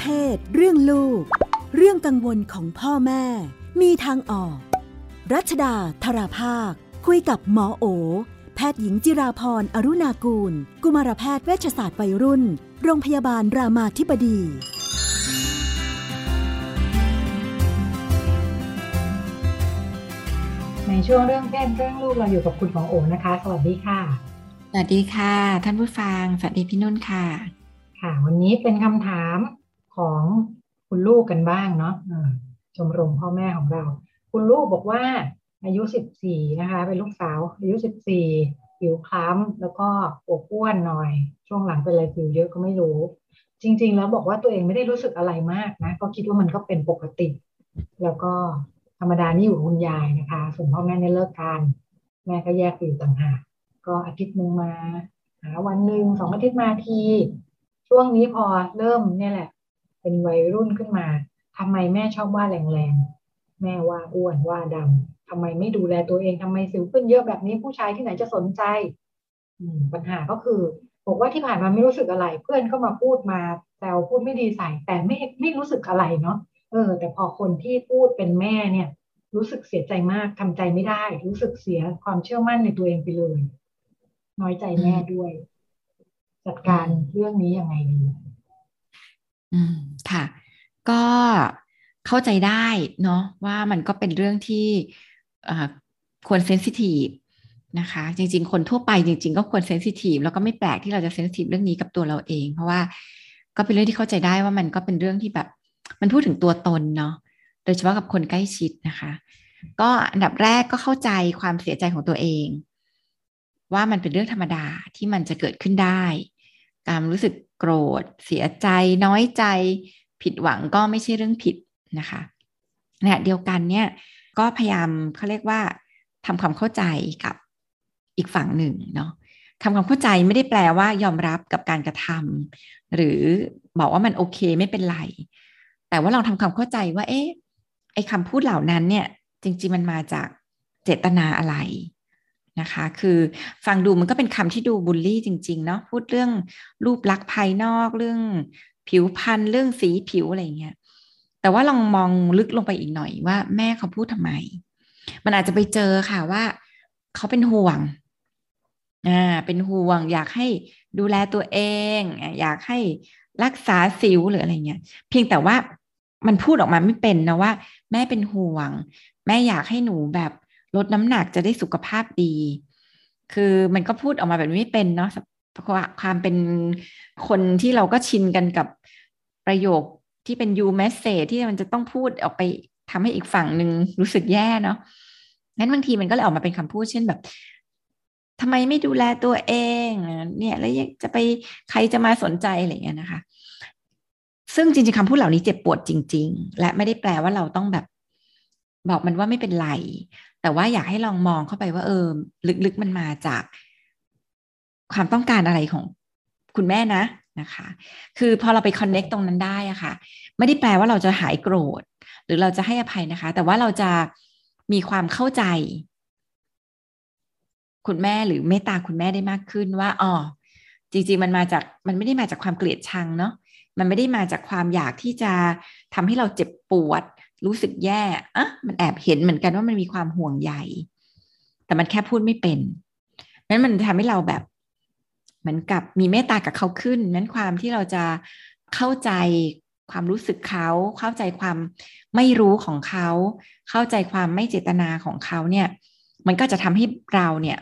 เพศ เรื่องลูก เรื่องกังวลของพ่อแม่ มีทางออก รัชดาธราภาค คุยกับหมอโอ แพทย์หญิงจิราพรอรุณากูล กุมารแพทย์เวชศาสตร์วัยรุ่น โรงพยาบาลรามาธิบดีในช่วงเรื่องเพศเรื่องลูกเราอยู่กับคุณหมอโอนะคะ สวัสดีค่ะ สวัสดีค่ะ ท่านผู้ฟัง สวัสดีพี่นุ่นค่ะ ค่ะ วันนี้เป็นคำถาม ของคุณลูกกันบ้างเนาะอ่าชมรมพ่อแม่ของเรา คุณลูกบอกว่าอายุสิบสี่นะคะ เป็นลูกสาว อายุสิบสี่ผิวคล้ำแล้วก็อวบอ้วนหน่อย ช่วงหลังเป็นอะไรผิวเยอะก็ไม่รู้ จริง ๆ แล้วบอกว่าตัวเองไม่ได้รู้สึกอะไรมากนะ ก็คิดว่ามันก็เป็นปกติ แล้วก็ธรรมดานี่อยู่กับคุณยายนะคะ ส่วนพ่อแม่เนี่ยเลิกกัน แม่ก็แยกไปอยู่ต่างหาก ก็อาทิตย์หนึ่งมา หาวันหนึ่งสองอาทิตย์มาที ช่วงนี้พอเริ่มเนี่ยแหละ เป็นวัยรุ่นขึ้นมาทำไมแม่ชอบว่าแรงๆแม่ว่าอ้วนว่าดำทำไมไม่ดูแลตัวเองทำไมสิวขึ้นเยอะแบบนี้ผู้ชายที่ไหนจะสนใจอืมปัญหาก็คือ บอกว่าที่ผ่านมาไม่รู้สึกอะไร เพื่อนก็มาพูดมาแซวพูดไม่ดีใส่แต่ไม่ไม่รู้สึกอะไรเนาะเออ แต่พอคนที่พูดเป็นแม่เนี่ย รู้สึกเสียใจมากทำใจไม่ได้ รู้สึกเสียความเชื่อมั่นในตัวเองไปเลย น้อยใจแม่ด้วย จัดการเรื่องนี้ยังไงดี อืมค่ะ ก็เข้าใจได้เนาะว่ามันก็เป็นเรื่องที่ควร sensitive นะคะ จริง ๆ คนทั่วไปจริง ๆ ก็ควร sensitive แล้วก็ไม่แปลกที่เราจะ sensitive เรื่องนี้กับตัวเราเอง เพราะว่าก็เป็นเรื่องที่เข้าใจได้ว่ามันก็เป็นเรื่องที่แบบ มันพูดถึงตัวตนเนาะโดยเฉพาะกับคนใกล้ชิดนะคะ ก็อันดับแรกก็เข้าใจความเสียใจของตัวเอง ว่ามันเป็นเรื่องธรรมดาที่มันจะเกิดขึ้นได้ การรู้สึกโกรธ เสียใจ น้อยใจ ผิดหวังก็ไม่ใช่เรื่องผิดนะคะเนี่ยเดียวกันเนี่ยก็พยายามเขาเรียกว่าทำความเข้าใจกับอีกฝั่งหนึ่งเนาะทำความเข้าใจไม่ได้แปลว่ายอมรับกับการกระทำหรือบอกว่ามันโอเคไม่เป็นไร แต่ว่าลองทำความเข้าใจว่า เอ๊ะไอ้คำพูดเหล่านั้นเนี่ย จริง ๆ มันมาจากเจตนาอะไร นะคะ คือฟังดูมันก็เป็นคำที่ดูบูลลี่จริง ๆ เนาะพูดเรื่องรูปลักษณ์ภายนอกเรื่องผิวพรรณเรื่องสีผิวอะไรเงี้ยแต่ว่าลองมองลึกลงไปอีกหน่อยว่าแม่เขาพูดทำไม มันอาจจะไปเจอค่ะว่าเขาเป็นห่วงอ่าเป็นห่วง อยากให้ดูแลตัวเอง อยากให้รักษาสิวหรืออะไรเงี้ย เพียงแต่ว่ามันพูดออกมาไม่เป็นนะว่า แม่เป็นห่วง แม่อยากให้หนูแบบ ลดน้ำหนักจะได้สุขภาพดี คือมันก็พูดออกมาแบบไม่เป็นเนาะความเป็นคนที่เราก็ชินกันกับประโยคที่เป็น you message ที่มันจะต้องพูดออกไปทำให้อีกฝั่งหนึ่งรู้สึกแย่เนาะงั้นบางทีมันก็เลยออกมาเป็นคำพูดเช่นแบบทำไมไม่ดูแลตัวเอง เนี่ยแล้วจะไปใครจะมาสนใจอะไรเงี้ยนะคะ ซึ่งจริงๆคำพูดเหล่านี้เจ็บปวดจริง ๆ และไม่ได้แปลว่าเราต้องแบบ บอกมันว่าไม่เป็นไร แต่ว่าอยากให้ลองมองเข้าไปว่าเออลึกๆมันมาจากความต้องการอะไรของคุณแม่นะนะคะ คือพอเราไปคอนเน็กตรงนั้นได้อะค่ะ ไม่ได้แปลว่าเราจะหายโกรธ หรือเราจะให้อภัยนะคะ แต่ว่าเราจะมีความเข้าใจ คุณแม่หรือเมตตาคุณแม่ได้มากขึ้นว่าอ๋อจริงๆมันมาจากมันไม่ได้มาจากความเกลียดชังเนาะมันไม่ได้มาจากความอยากที่จะทำให้เราเจ็บปวด รู้สึกแย่อะมันแอบเห็นเหมือนกันว่ามันมีความห่วงใยแต่มันแค่พูดไม่เป็นนั้นมันทำให้เราแบบเหมือนกับมีเมตตากับเขาขึ้นนั้นความที่เราจะเข้าใจความรู้สึกเขา เข้าใจความไม่รู้ของเขา เข้าใจความไม่เจตนาของเขาเนี่ย มันก็จะทำให้เราเนี่ย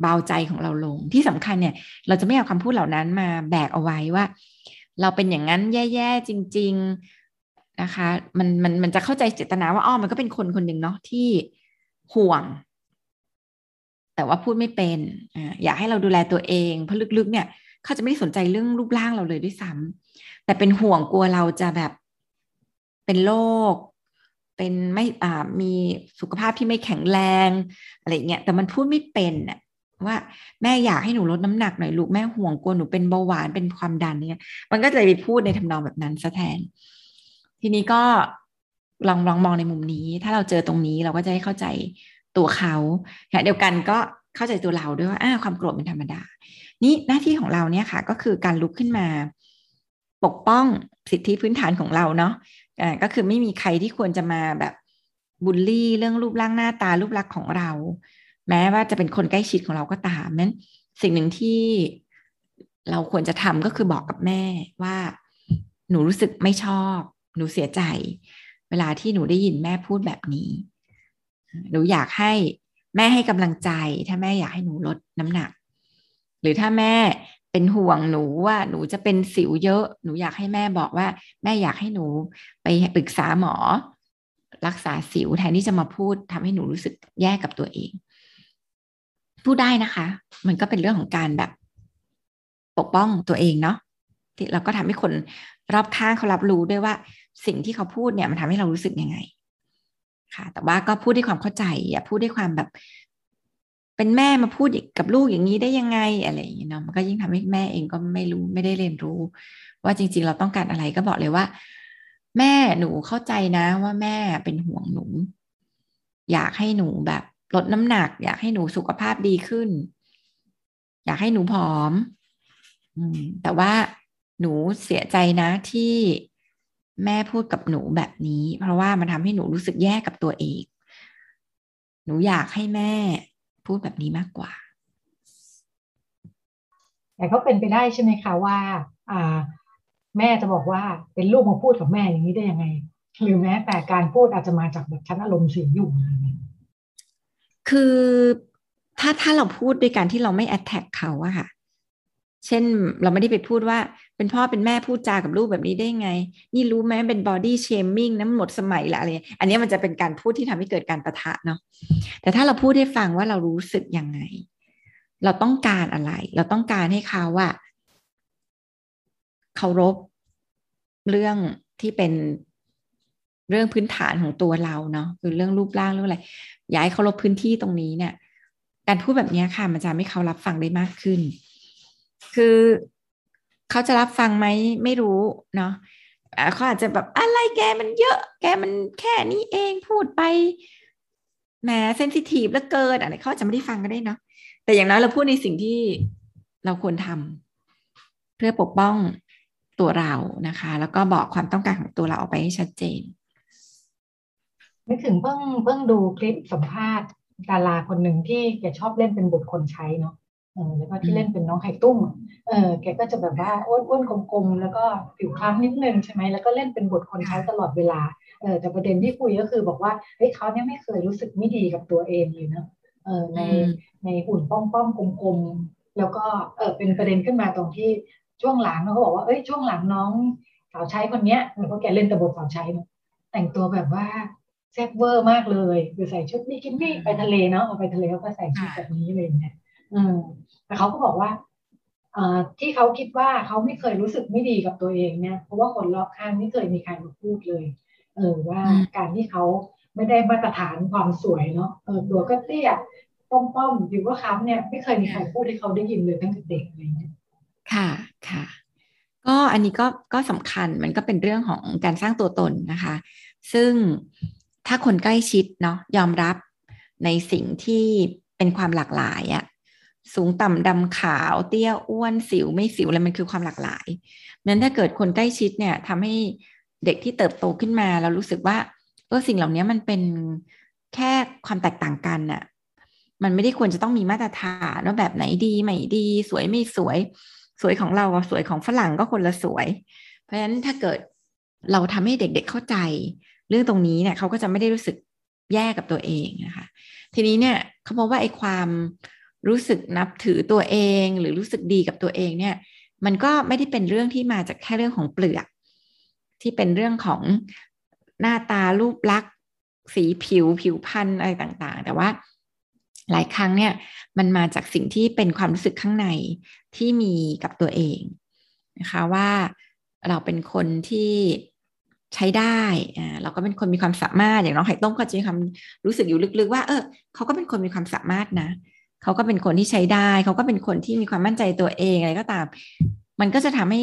เบาใจของเราลงที่สำคัญเนี่ย เราจะไม่เอาคำพูดเหล่านั้นมาแบกเอาไว้ว่า เราเป็นอย่างนั้นแย่ๆจริง ๆ นะคะ มันมันมันจะเข้าใจเจตนาว่าอ้อมันก็เป็นคนคนหนึ่งเนาะที่ห่วง แต่ว่าพูดไม่เป็นออยากให้เราดูแลตัวเองเพราะลึกๆ เนี่ยเขาจะไม่ได้สนใจเรื่องรูปร่างเราเลยด้วยซ้ำแต่เป็นห่วงกลัวเราจะแบบเป็นโรคเป็นไม่อ่ามีสุขภาพที่ไม่แข็งแรงอะไรเงี้ยแต่มันพูดไม่เป็นอะว่าแม่อยากให้หนูลดน้ำหนักหน่อยลูกแม่ห่วงกลัวหนูเป็นเบาหวานเป็นความดันเนี่ยมันก็จะไปพูดในทำนองแบบนั้นซะแทน ทีนี้ก็ลองลองมองในมุมนี้ ถ้าเราเจอตรงนี้เราก็จะให้เข้าใจตัวเขาเดียวกันก็เข้าใจตัวเราด้วยว่าอ้าความโกรธเป็นธรรมดา นี่หน้าที่ของเราเนี่ยค่ะ ก็คือการลุกขึ้นมา ปกป้องสิทธิพื้นฐานของเราเนาะอ่าก็คือไม่มีใครที่ควรจะมาแบบบูลลี่เรื่องรูปร่างหน้าตารูปลักษณ์ของเรา แม้ว่าจะเป็นคนใกล้ชิดของเราก็ตามนั้นสิ่งหนึ่งที่เราควรจะทำก็คือบอกกับแม่ว่า หนูรู้สึกไม่ชอบ หนูเสียใจ เวลาที่หนูได้ยินแม่พูดแบบนี้ หนูอยากให้แม่ให้กำลังใจ ถ้าแม่อยากให้หนูลดน้ำหนัก หรือถ้าแม่เป็นห่วงหนูว่าหนูจะเป็นสิวเยอะ หนูอยากให้แม่บอกว่า แม่อยากให้หนูไปปรึกษาหมอ รักษาสิวแทนที่จะมาพูดทำให้หนูรู้สึกแย่กับตัวเอง พูดได้นะคะ มันก็เป็นเรื่องของการแบบ ปกป้องตัวเองเนาะที่เราก็ทำให้คนรอบข้างเขารับรู้ด้วยว่า สิ่งที่เขาพูดเนี่ยมันทำให้เรารู้สึกยังไง ค่ะ แต่ว่าก็พูดด้วยความเข้าใจอย่าพูดด้วยความแบบ เป็นแม่มาพูดกับลูกอย่างนี้ได้ยังไงอะไรอย่างเงี้ยเนาะมันก็ยิ่งทำให้แม่เองก็ไม่รู้ไม่ได้เรียนรู้ ว่าจริง ๆ เราต้องการอะไรก็บอกเลยว่า แม่หนูเข้าใจนะว่าแม่เป็นห่วงหนู อยากให้หนูแบบลดน้ำหนัก อยากให้หนูสุขภาพดีขึ้น อยากให้หนูผอม อืมแต่ว่าหนูเสียใจนะที่ แม่พูดกับหนูแบบนี้ เพราะว่ามันทำให้หนูรู้สึกแย่กับตัวเอง หนูอยากให้แม่พูดแบบนี้มากกว่า แต่ก็เป็นไปได้ใช่ไหมคะว่า อ่า แม่จะบอกว่าเป็นลูกมาพูดกับแม่อย่างนี้ได้ยังไง หรือแม้แต่การพูดอาจจะมาจากแบบชั้นอารมณ์เสียอยู่อะไรเงี้ยคือถ้าถ้าเราพูดด้วยการที่เราไม่ attack เขาอะค่ะ เช่นเราไม่ได้ไปพูดว่า เป็นพ่อเป็นแม่พูดจากับลูกแบบนี้ได้ไง นี่รู้ไหมเป็น body shaming นะหมดสมัยละอะไรอันนี้มันจะเป็นการพูดที่ทำให้เกิดการประทะเนาะแต่ถ้าเราพูดให้ฟังว่าเรารู้สึกยังไง เราต้องการอะไร เราต้องการให้เขาว่าเคารพเรื่องที่เป็นเรื่องพื้นฐานของตัวเราเนาะคือเรื่องรูปร่างเรื่องอะไรย้ายเคารพพื้นที่ตรงนี้เนี่ย การพูดแบบนี้ค่ะมันจะให้เขารับฟังได้มากขึ้น คือเขาจะรับฟังไหมไม่รู้เนาะเขาอาจจะแบบอะไรแกมันเยอะแกมันแค่นี้เองพูดไปแหมเซนซิทีฟแล้วเกินอะไรเขาจะไม่ได้ฟังก็ได้เนาะแต่อย่างน้อยเราพูดในสิ่งที่เราควรทำเพื่อปกป้องตัวเรานะคะ แล้วก็บอกความต้องการของตัวเราออกไปให้ชัดเจนนึกถึงเพิ่งเพิ่งดูคลิปสัมภาษณ์ดาราคนหนึ่งที่แกชอบเล่นเป็นบทคนใช้เนาะ เออแล้วก็ที่เล่นเป็นน้องไข่ตุ้มเออแกก็จะแบบว่าอ้วนอ้วนกลมๆแล้วก็ผิวคล้ำนิดนึงใช่ไหมแล้วก็เล่นเป็นบทคนใช้ตลอดเวลาเออแต่ประเด็นที่คุยก็คือบอกว่าเฮ้ยเขาเนี่ยไม่เคยรู้สึกไม่ดีกับตัวเองเลยเนาะเออในในหุ่นป้อมป้อมกลมๆแล้วก็เออเป็นประเด็นขึ้นมาตรงที่ช่วงหลังเขาบอกว่าเอ้ยช่วงหลังน้องสาวใช้คนเนี้ยเพราะแกเล่นแต่บทสาวใช้เนาะแต่งตัวแบบว่าแซ่บเวอร์มากเลยคือใส่ชุดบิกินี่ไปทะเลเนาะไปทะเลเขาก็ใส่ชุดแบบนี้เลยเนี่ย อืมแต่เขาก็บอกว่าอที่เขาคิดว่าเขาไม่เคยรู้สึกไม่ดีกับตัวเองเนี่ยเพราะว่าคนรอบข้างไม่เคยมีใครมาพูดเลย เออว่าการที่เขาไม่ได้มาตรฐานความสวยเนาะเออตัวก็เตี้ยป้อมๆอยู่ว่าค้ำเนี่ยไม่เคยมีใครพูดให้เขาได้ยินเลยตั้งแต่เด็กอะไรเงี้ยค่ะค่ะ ก็อันนี้ก็ก็สำคัญมันก็เป็นเรื่องของการสร้างตัวตนนะคะ ซึ่งถ้าคนใกล้ชิดเนาะยอมรับในสิ่งที่เป็นความหลากหลายอะ สูงต่ำดำขาวเตี้ยอ้วนสิวไม่สิวอะไรมันคือความหลากหลายนั้นถ้าเกิดคนใกล้ชิดเนี่ยทำให้เด็กที่เติบโตขึ้นมาแล้วรู้สึกว่าเออสิ่งเหล่านี้มันเป็นแค่ความแตกต่างกันน่ะมันไม่ได้ควรจะต้องมีมาตรฐานว่าแบบไหนดีไม่ดี สวยไม่สวย สวยของเรากับสวยของฝรั่งก็คนละสวย เพราะฉะนั้นถ้าเกิดเราทำให้เด็กๆเข้าใจ เรื่องตรงนี้เนี่ยเขาก็จะไม่ได้รู้สึกแย่กับตัวเองนะคะ ทีนี้เนี่ยเขาบอกว่าไอ้ความ รู้สึกนับถือตัวเอง หรือรู้สึกดีกับตัวเองเนี่ย มันก็ไม่ได้เป็นเรื่องที่มาจากแค่เรื่องของเปลือก ที่เป็นเรื่องของหน้าตารูปลักษณ์สีผิวผิวพรรณอะไรต่างๆ แต่ว่าหลายครั้งเนี่ยมันมาจากสิ่งที่เป็นความรู้สึกข้างในที่มีกับตัวเองนะคะว่าเราเป็นคนที่ใช้ได้อ่าเราก็เป็นคนมีความสามารถอย่างน้องไข่ต้มก็จะมีความรู้สึกอยู่ลึกๆ ว่า เออเขาก็เป็นคนมีความสามารถนะ เขาก็เป็นคนที่ใช้ได้ เขาก็เป็นคนที่มีความมั่นใจตัวเองอะไรก็ตาม มันก็จะทำให้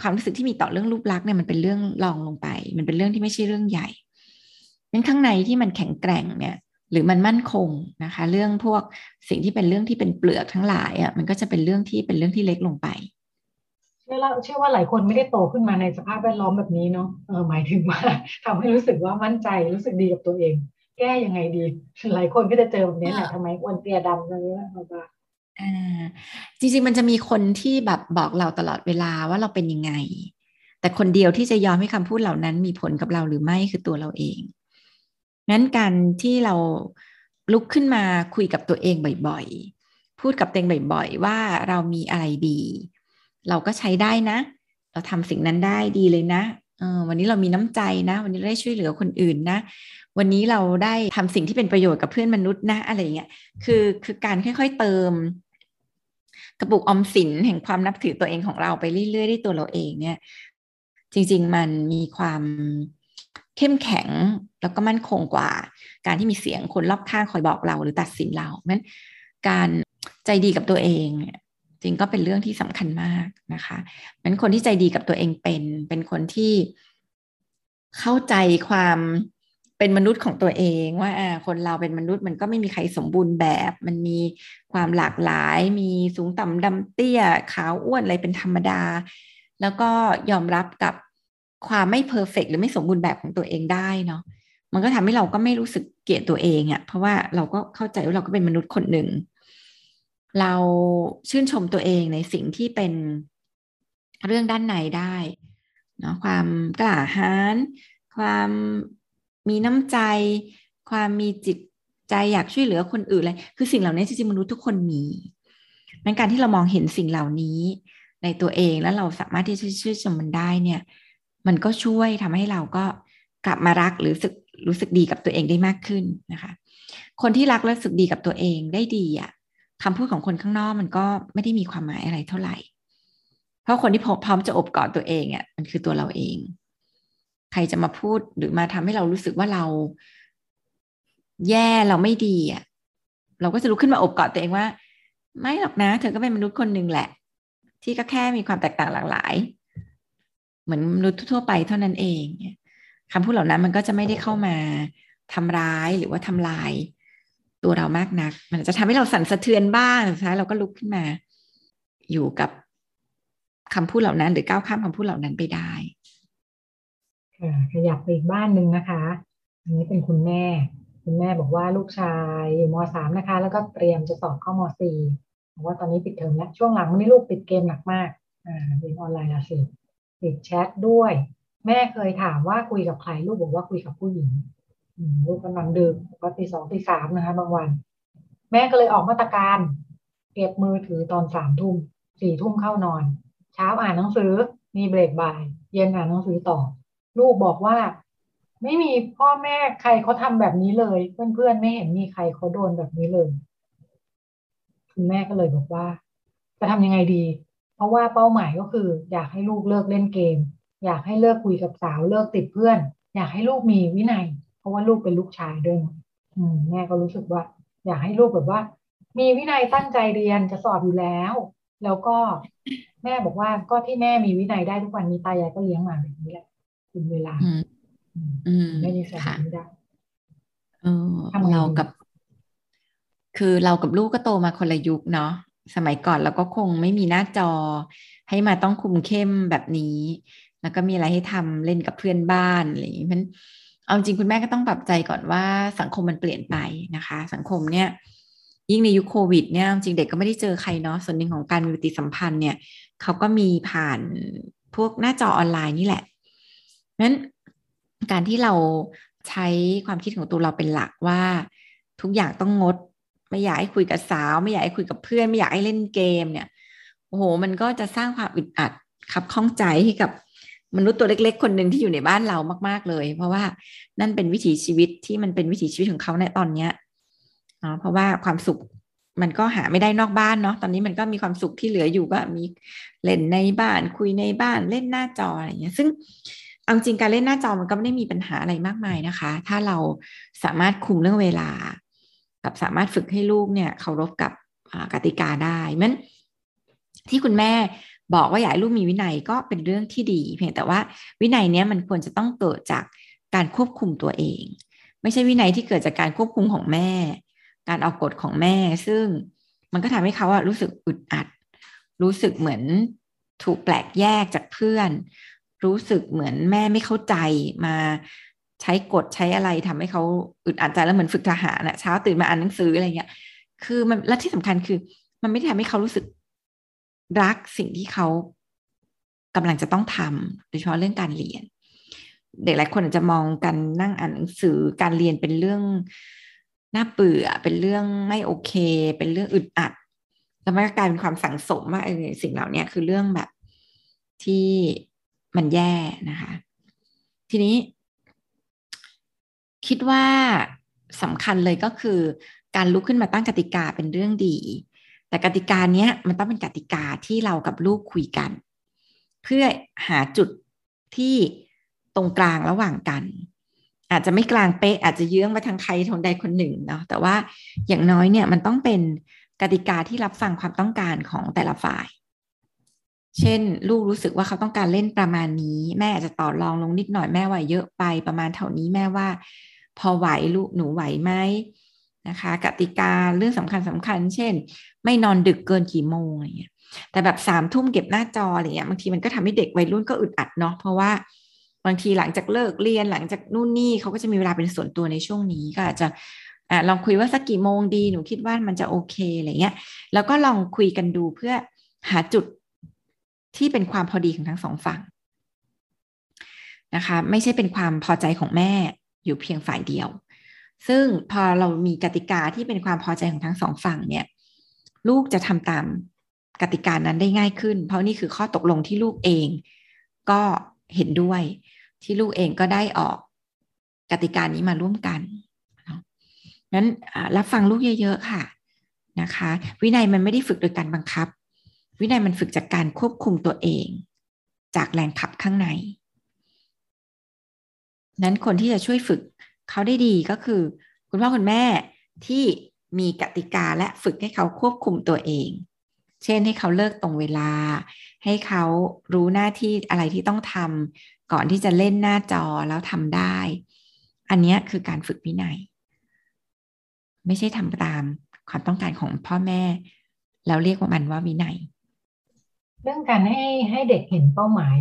ความรู้สึกที่มีต่อเรื่องรูปลักษณ์เนี่ยมันเป็นเรื่องรองลงไป มันเป็นเรื่องที่ไม่ใช่เรื่องใหญ่นั้นข้างในที่มันแข็งแกร่งเนี่ย หรือมันมั่นคงนะคะ เรื่องพวกสิ่งที่เป็นเรื่องที่เป็นเปลือกทั้งหลายอะมันก็จะเป็นเรื่องที่เป็นเรื่องที่เล็กลงไปชื่อเชื่อว่าหลายคนไม่ได้โตขึ้นมาในสภาพแวดล้อมแบบนี้เนาะเออหมายถึงว่าทำให้รู้สึกว่ามั่นใจรู้สึกดีกับตัวเอง แก้ยังไงดี หลายคนก็จะเจอแบบนี้แหละทำไมอ้วนเตี้ยดำอะไรเงี้ยบ้าอ่าจริงๆมันจะมีคนที่แบบบอกเราตลอดเวลาว่าเราเป็นยังไง แต่คนเดียวที่จะยอมให้คำพูดเหล่านั้นมีผลกับเราหรือไม่คือตัวเราเองงั้นการที่เราลุกขึ้นมาคุยกับตัวเองบ่อยๆ พูดกับตัวเองบ่อยๆ ว่าเรามีอะไรดี เราก็ใช้ได้นะ เราทำสิ่งนั้นได้ดีเลยนะเออ วันนี้เรามีน้ำใจนะ วันนี้ได้ช่วยเหลือคนอื่นนะ วันนี้เราได้ทำสิ่งที่เป็นประโยชน์กับเพื่อนมนุษย์นะ อะไรเงี้ยคือคือการค่อยๆเติม กระปุกอมสินแห่งความนับถือตัวเองของเราไปเรื่อยๆด้วยตัวเราเองเนี่ย จริง ๆ มันมีความเข้มแข็งแล้วก็มั่นคงกว่า การที่มีเสียงคนรอบข้างคอยบอกเราหรือตัดสินเราเพราะนั้นการใจดีกับตัวเอง จริงก็เป็นเรื่องที่สำคัญมากนะคะเป็นคนที่ใจดีกับตัวเองเป็น เป็นคนที่เข้าใจความเป็นมนุษย์ของตัวเองว่าคนเราเป็นมนุษย์มันก็ไม่มีใครสมบูรณ์แบบ มันมีความหลากหลาย มีสูงต่ำดำเตี้ยขาวอ้วนอะไรเป็นธรรมดา แล้วก็ยอมรับกับความไม่เพอร์เฟกหรือไม่สมบูรณ์แบบของตัวเองได้เนาะมันก็ทำให้เราก็ไม่รู้สึกเกลียดตัวเองอะ่ะเพราะว่าเราก็เข้าใจว่าเราก็เป็นมนุษย์คนหนึ่ง เราชื่นชมตัวเองในสิ่งที่เป็นเรื่องด้านในได้เนาะความกล้าหาญความมีน้ำใจ ความมีจิตใจอยากช่วยเหลือคนอื่นอะไรคือสิ่งเหล่านี้จริงๆมนุษย์ทุกคนมีดังการที่เรามองเห็นสิ่งเหล่านี้ในตัวเองแล้วเราสามารถที่จะชื่นชมมันได้เนี่ย มันก็ช่วยทำให้เราก็กลับมารักหรือรู้สึกรู้สึกดีกับตัวเองได้มากขึ้นนะคะ คนที่รักและรู้สึกดีกับตัวเองได้ดีอะ่ะ คำพูดของคนข้างนอกมันก็ไม่ได้มีความหมายอะไรเท่าไหร่ เพราะคนที่พร้อมจะอบกอดตัวเองอะ่ะมันคือตัวเราเอง ใครจะมาพูดหรือมาทำให้เรารู้สึกว่าเรา แย่เราไม่ดีอะเราก็จะลุกขึ้นมาอบกอดตัวเองว่า ไม่หรอกนะ เธอก็เป็นมนุษย์คนหนึ่งแหละ ที่ก็แค่มีความแตกต่างหลากหลาย เหมือนมนุษย์ทั่วไปเท่านั้นเองคำพูดเหล่านั้นมันก็จะไม่ได้เข้ามาทำร้ายหรือว่าทำลาย ตัวเรามากนัก มันจะทำให้เราสั่นสะเทือนบ้างสุดท้ายเราก็ลุกขึ้นมา อยู่กับคำพูดเหล่านั้น หรือก้าวข้ามคำพูดเหล่านั้นไปได้ขยับไปอีกบ้านหนึ่งนะคะ อันนี้เป็นคุณแม่ คุณแม่บอกว่าลูกชายอยู่มสามนะคะ แล้วก็เตรียมจะสอบเข้ามสี่บอกว่าตอนนี้ปิดเทอมแล้วช่วงหลังนี้ลูกติดเกมหนักมากอ่าเรียนออนไลน์ละสิติดแชทด้วย แม่เคยถามว่าคุยกับใครลูกบอกว่าคุยกับผู้หญิง ลูกกำลังดึกก็ตีสองตีสามนะคะบางวัน แม่ก็เลยออกมาตรการ เก็บมือถือตอนสามทุ่มสี่ทุ่มเข้านอน เช้าอ่านหนังสือมีเบรกบ่าย เย็นอ่านหนังสือต่อ ลูกบอกว่า ไม่มีพ่อแม่ใครเขาทำแบบนี้เลย เพื่อนๆไม่เห็นมีใครเขาโดนแบบนี้เลยคุณแม่ก็เลยบอกว่า จะทำยังไงดี เพราะว่าเป้าหมายก็คือ อยากให้ลูกเลิกเล่นเกม อยากให้เลิกคุยกับสาวเลิกติดเพื่อน อยากให้ลูกมีวินัย ราะว่าลูกเป็นลูกชายด้วยอืมแม่ก็รู้สึกว่า อยากให้ลูกแบบว่า มีวินัยตั้งใจเรียนจะสอบอยู่แล้ว แล้วก็แม่บอกว่าก็ที่แม่มีวินัยได้ทุกวันนี้ตายายก็เลี้ยงมาแบบนี้แหละคุณเวลา อืมไม่ได้สอนไม่ได้เออเรากับ คือเรากับลูกก็โตมาคนละยุคเนาะสมัยก่อนเราก็คงไม่มีหน้าจอ ให้มาต้องคุมเข้มแบบนี้ แล้วก็มีอะไรให้ทำเล่นกับเพื่อนบ้านอะไรอย่างนี้มัน เอาจริงคุณแม่ก็ต้องปรับใจก่อนว่าสังคมมันเปลี่ยนไปนะคะ สังคมเนี่ยยิ่งในยุคโควิดเนี่ยจริงเด็กก็ไม่ได้เจอใครเนาะส่วนหนึ่งของการมีปฏิสัมพันธ์เนี่ยเขาก็มีผ่านพวกหน้าจอออนไลน์นี่แหละนั้นการที่เราใช้ความคิดของตัวเราเป็นหลักว่าทุกอย่างต้องงด ไม่อยากให้คุยกับสาว ไม่อยากให้คุยกับเพื่อน ไม่อยากให้เล่นเกมเนี่ยโอ้โห มันก็จะสร้างความอึดอัดขับข้องใจให้กับ มนุษย์ตัวเล็ก ๆ คนหนึ่งที่อยู่ในบ้านเรามาก ๆเลย เพราะว่านั่นเป็นวิถีชีวิตที่มันเป็นวิถีชีวิตของเขาในตอนเนี้ยเนาะเพราะว่าความสุขมันก็หาไม่ได้นอกบ้านเนาะตอนนี้มันก็มีความสุขที่เหลืออยู่ก็มีเล่นในบ้าน คุยในบ้านเล่นหน้าจออะไรอย่างเงี้ย ซึ่งเอาจริงการเล่นหน้าจอมันก็ไม่ได้มีปัญหาอะไรมากมายนะคะ ถ้าเราสามารถคุมเรื่องเวลา กับสามารถฝึกให้ลูกเนี่ยเคารพกับกติกาได้มันที่คุณแม่ บอกว่าอยากให้ลูกมีวินัยก็เป็นเรื่องที่ดี เพียงแต่ว่าวินัยเนี้ยมันควรจะต้องเกิดจากการควบคุมตัวเอง ไม่ใช่วินัยที่เกิดจากการควบคุมของแม่ การออกกฎของแม่ ซึ่งมันก็ทำให้เขาอะรู้สึกอึดอัด รู้สึกเหมือนถูกแปลกแยกจากเพื่อน รู้สึกเหมือนแม่ไม่เข้าใจมาใช้กฎใช้อะไรทำให้เขาอึดอัดใจแล้วเหมือนฝึกทหารนะเช้าตื่นมาอ่านหนังสืออะไรเงี้ย คือมันและที่สำคัญคือ มันไม่ได้ทำให้เขารู้สึก รักสิ่งที่เขากำลังจะต้องทำโดยเฉพาะเรื่องการเรียน เด็กหลายคนอาจจะมองกันนั่งอ่านหนังสือการเรียนเป็นเรื่องน่าเบื่อเป็นเรื่องไม่โอเค เป็นเรื่องอึดอัดแล้วมันก็กลายเป็นความสังสมว่าสิ่งเหล่านี้คือเรื่องแบบที่มันแย่นะคะ ทีนี้ คิดว่าสำคัญเลยก็คือ การลุกขึ้นมาตั้งกติกาเป็นเรื่องดี แต่กติกาเนี้ยมันต้องเป็นกติกาที่เรากับลูกคุยกัน เพื่อหาจุดที่ตรงกลางระหว่างกัน อาจจะไม่กลางเป๊ะอาจจะเยื้องไปทางใครทางใดคนหนึ่งเนาะแต่ว่าอย่างน้อยเนี่ยมันต้องเป็นกติกาที่รับฟังความต้องการของแต่ละฝ่าย เช่น ลูกรู้สึกว่าเขาต้องการเล่นประมาณนี้ แม่อาจจะต่อรองลงนิดหน่อยแม่ว่าเยอะไปประมาณเท่านี้แม่ว่า พอไหวลูกหนูไหวไหม นะคะกติกาเรื่องสำคัญสำคัญ เช่น ไม่นอนดึกเกินกี่โมงอะไรเงี้ยแต่แบบสามทุ่มเก็บหน้าจออะไรเงี้ยบางทีมันก็ทำให้เด็กวัยรุ่นก็อึดอัดเนาะเพราะว่าบางทีหลังจากเลิกเรียนหลังจากนู่นนี่เขาก็จะมีเวลาเป็นส่วนตัวในช่วงนี้ก็อาจจะอ่าลองคุยว่าสักกี่โมงดีหนูคิดว่ามันจะโอเคอะไรเงี้ยแล้วก็ลองคุยกันดูเพื่อหาจุดที่เป็นความพอดีของทั้งสองฝั่งนะคะ ไม่ใช่เป็นความพอใจของแม่อยู่เพียงฝ่ายเดียว ซึ่งพอเรามีกติกาที่เป็นความพอใจของทั้งสองฝั่งเนี่ย ลูกจะทำตามกติกานั้นได้ง่ายขึ้น เพราะนี่คือข้อตกลงที่ลูกเองก็เห็นด้วย ที่ลูกเองก็ได้ออกกติกานี้มาร่วมกันนั้นรับฟังลูกเยอะ ๆ ค่ะนะคะ วินัยมันไม่ได้ฝึกโดยการบังคับ วินัยมันฝึกจากการควบคุมตัวเอง จากแรงขับข้างใน นั้นคนที่จะช่วยฝึก เขาได้ดีก็คือ คุณพ่อคุณแม่ที่มีกติกาและฝึกให้เขาควบคุมตัวเอง เช่นให้เขาเลิกตรงเวลา ให้เขารู้หน้าที่อะไรที่ต้องทำก่อนที่จะเล่นหน้าจอแล้วทำได้ อันนี้คือการฝึกวินัย ไม่ใช่ทำตามความต้องการของพ่อแม่ แล้วเรียกว่ามันว่าวินัย เรื่องการให้ให้เด็กเห็นเป้าหมาย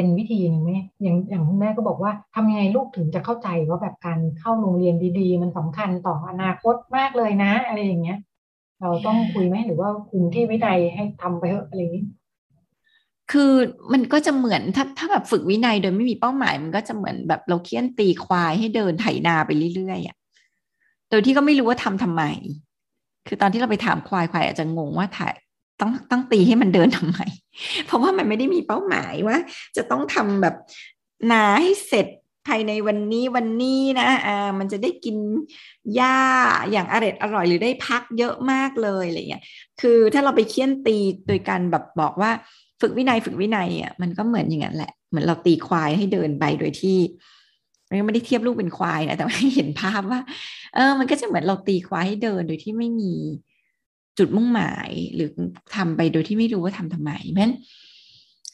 เป็นวิธีหนึ่งไหมอย่างอย่างแม่ก็บอกว่าทำยังไงลูกถึงจะเข้าใจว่าแบบการเข้าโรงเรียนดี ๆ มันสำคัญต่ออนาคตมากเลยนะ อะไรอย่างเงี้ย เราต้องคุยไหมหรือว่าคุมที่วินัยให้ทำไปเถอะอะไรอย่างนี้คือมันก็จะเหมือนถ้าถ้าแบบฝึกวินัยโดยไม่มีเป้าหมาย มันก็จะเหมือนแบบเราเคี่ยนตีควายให้เดินไถนาไปเรื่อยๆอะโดยที่ก็ไม่รู้ว่าทำทำไม คือตอนที่เราไปถามควายควายอาจจะงงว่าถ่าย ต้องต้องตีให้มันเดินทำไม เพราะว่ามันไม่ได้มีเป้าหมายว่า จะต้องทำแบบนาให้เสร็จภายในวันนี้วันนี้นะอ่ามันจะได้กินหญ้าอย่างอร่อยอร่อยหรือได้พักเยอะมากเลยอะไรเงี้ยคือถ้าเราไปเคี่ยนตีโดยการแบบบอกว่าฝึกวินัยฝึกวินัยอะมันก็เหมือนอย่างนั้นแหละเหมือนเราตีควายให้เดินไปโดยที่ไม่ได้เทียบลูกเป็นควายนะแต่ให้เห็นภาพว่า เออ มันก็จะเหมือนเราตีควายให้เดินโดยที่ไม่มี จุดมุ่งหมาย หรือทำไปโดยที่ไม่รู้ว่าทำทำไมเพราะฉะนั้น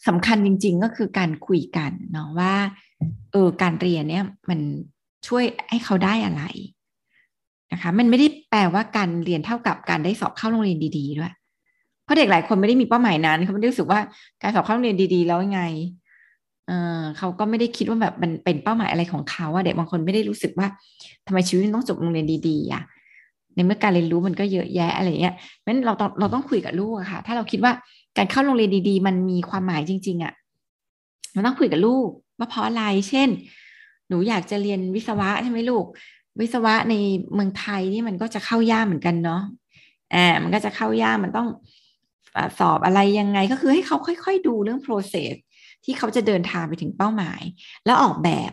สำคัญจริง ๆ ก็คือการคุยกันเนาะว่าเออการเรียนเนี่ยมันช่วยให้เขาได้อะไรนะคะมันไม่ได้แปลว่าการเรียนเท่ากับการได้สอบเข้าโรงเรียนดีๆด้วยเพราะเด็กหลายคนไม่ได้มีเป้าหมายนั้นเขาไม่ได้รู้สึกว่าการสอบเข้าโรงเรียนดีๆ แล้วยังไงเออเขาก็ไม่ได้คิดว่าแบบมันเป็นเป้าหมายอะไรของเขาอะเด็กบางคนไม่ได้รู้สึกว่าทำไมชีวิตต้องจบโรงเรียนดีๆอะ ในเมื่อการเรียนรู้มันก็เยอะแยะอะไรเงี้ยเพราะฉะนั้นเราต้องเราต้องคุยกับลูกอะค่ะ ถ้าเราคิดว่าการเข้าโรงเรียนดี ๆ มันมีความหมายจริง ๆอะเราต้องคุยกับลูกว่าเพราะอะไร เช่น หนูอยากจะเรียนวิศวะใช่ไหมลูก วิศวะในเมืองไทยนี่มันก็จะเข้ายากเหมือนกันเนาะอ่ามันก็จะเข้ายากมันต้องสอบอะไรยังไงก็คือให้เขาค่อยๆ ดูเรื่อง process ที่เขาจะเดินทางไปถึงเป้าหมาย แล้วออกแบบ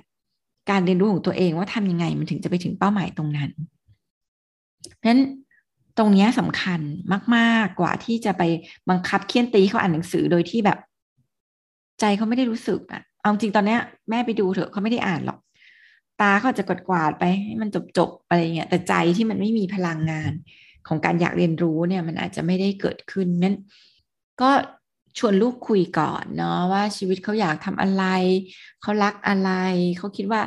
การเรียนรู้ของตัวเองว่าทำยังไงมันถึงจะไปถึงเป้าหมายตรงนั้น นั้นตรงนี้สำคัญมากๆกว่าที่จะไปบังคับเคี่ยนตีเขาอ่านหนังสือโดยที่แบบ ใจเขาไม่ได้รู้สึกอะเอาจริงตอนเนี้ยแม่ไปดูเถอะเขาไม่ได้อ่านหรอก ตาเขาจะกดกวาดไปให้มันจบๆอะไรเงี้ยแต่ใจที่มันไม่มีพลังงานของการอยากเรียนรู้เนี่ยมันอาจจะไม่ได้เกิดขึ้นนั้นก็ชวนลูกคุยก่อนเนาะว่าชีวิตเขาอยากทำอะไร เขารักอะไร เขาคิดว่า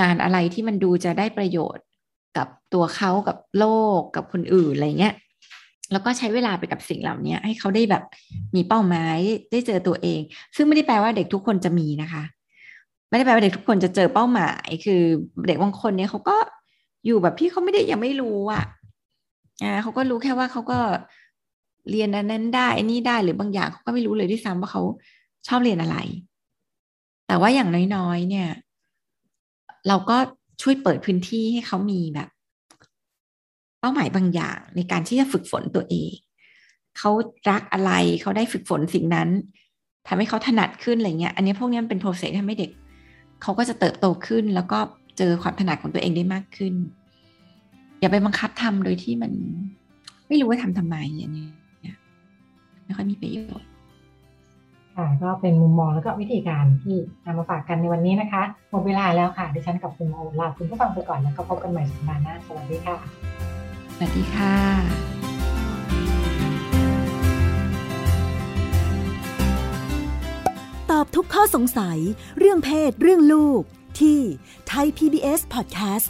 งานอะไรที่มันดูจะได้ประโยชน์ กับตัวเขากับโลกกับคนอื่นอะไรเงี้ยแล้วก็ใช้เวลาไปกับสิ่งเหล่านี้ให้เขาได้แบบมีเป้าหมายได้เจอตัวเอง ซึ่งไม่ได้แปลว่าเด็กทุกคนจะมีนะคะ ไม่ได้แปลว่าเด็กทุกคนจะเจอเป้าหมาย คือเด็กบางคนเนี่ยเขาก็อยู่แบบที่เขาไม่ได้ยังไม่รู้อะอ่าเขาก็รู้แค่ว่าเขาก็เรียนอันนั้นได้อันนี้ได้หรือบางอย่างเขาก็ไม่รู้เลยด้วยซ้ำว่าเขาชอบเรียนอะไร แต่ว่าอย่างน้อยๆเนี่ย เราก็ ช่วยเปิดพื้นที่ให้เขามีแบบ เป้าหมายบางอย่างในการที่จะฝึกฝนตัวเอง เขารักอะไรเขาได้ฝึกฝนสิ่งนั้นทำให้เขาถนัดขึ้นอะไรเงี้ย อันนี้พวกนี้มันเป็นโปรเซสทำให้เด็กเขาก็จะเติบโตขึ้น แล้วก็เจอความถนัดของตัวเองได้มากขึ้น อย่าไปบังคับทำโดยที่มัน ไม่รู้ว่าทำทำไมอย่างนี้ไม่ค่อยมีประโยชน์ ค่ะก็เป็นมุมมองแล้วก็วิธีการที่นำมาฝากกันในวันนี้นะคะหมดเวลาแล้วค่ะ ดิฉันกับคุณโอลาคุณผู้ฟังไปก่อนแล้วก็พบกันใหม่สัปดาห์หน้าสวัสดีค่ะ สวัสดีค่ะตอบทุกข้อสงสัยเรื่องเพศเรื่องลูก ที่ไทย PBS Podcast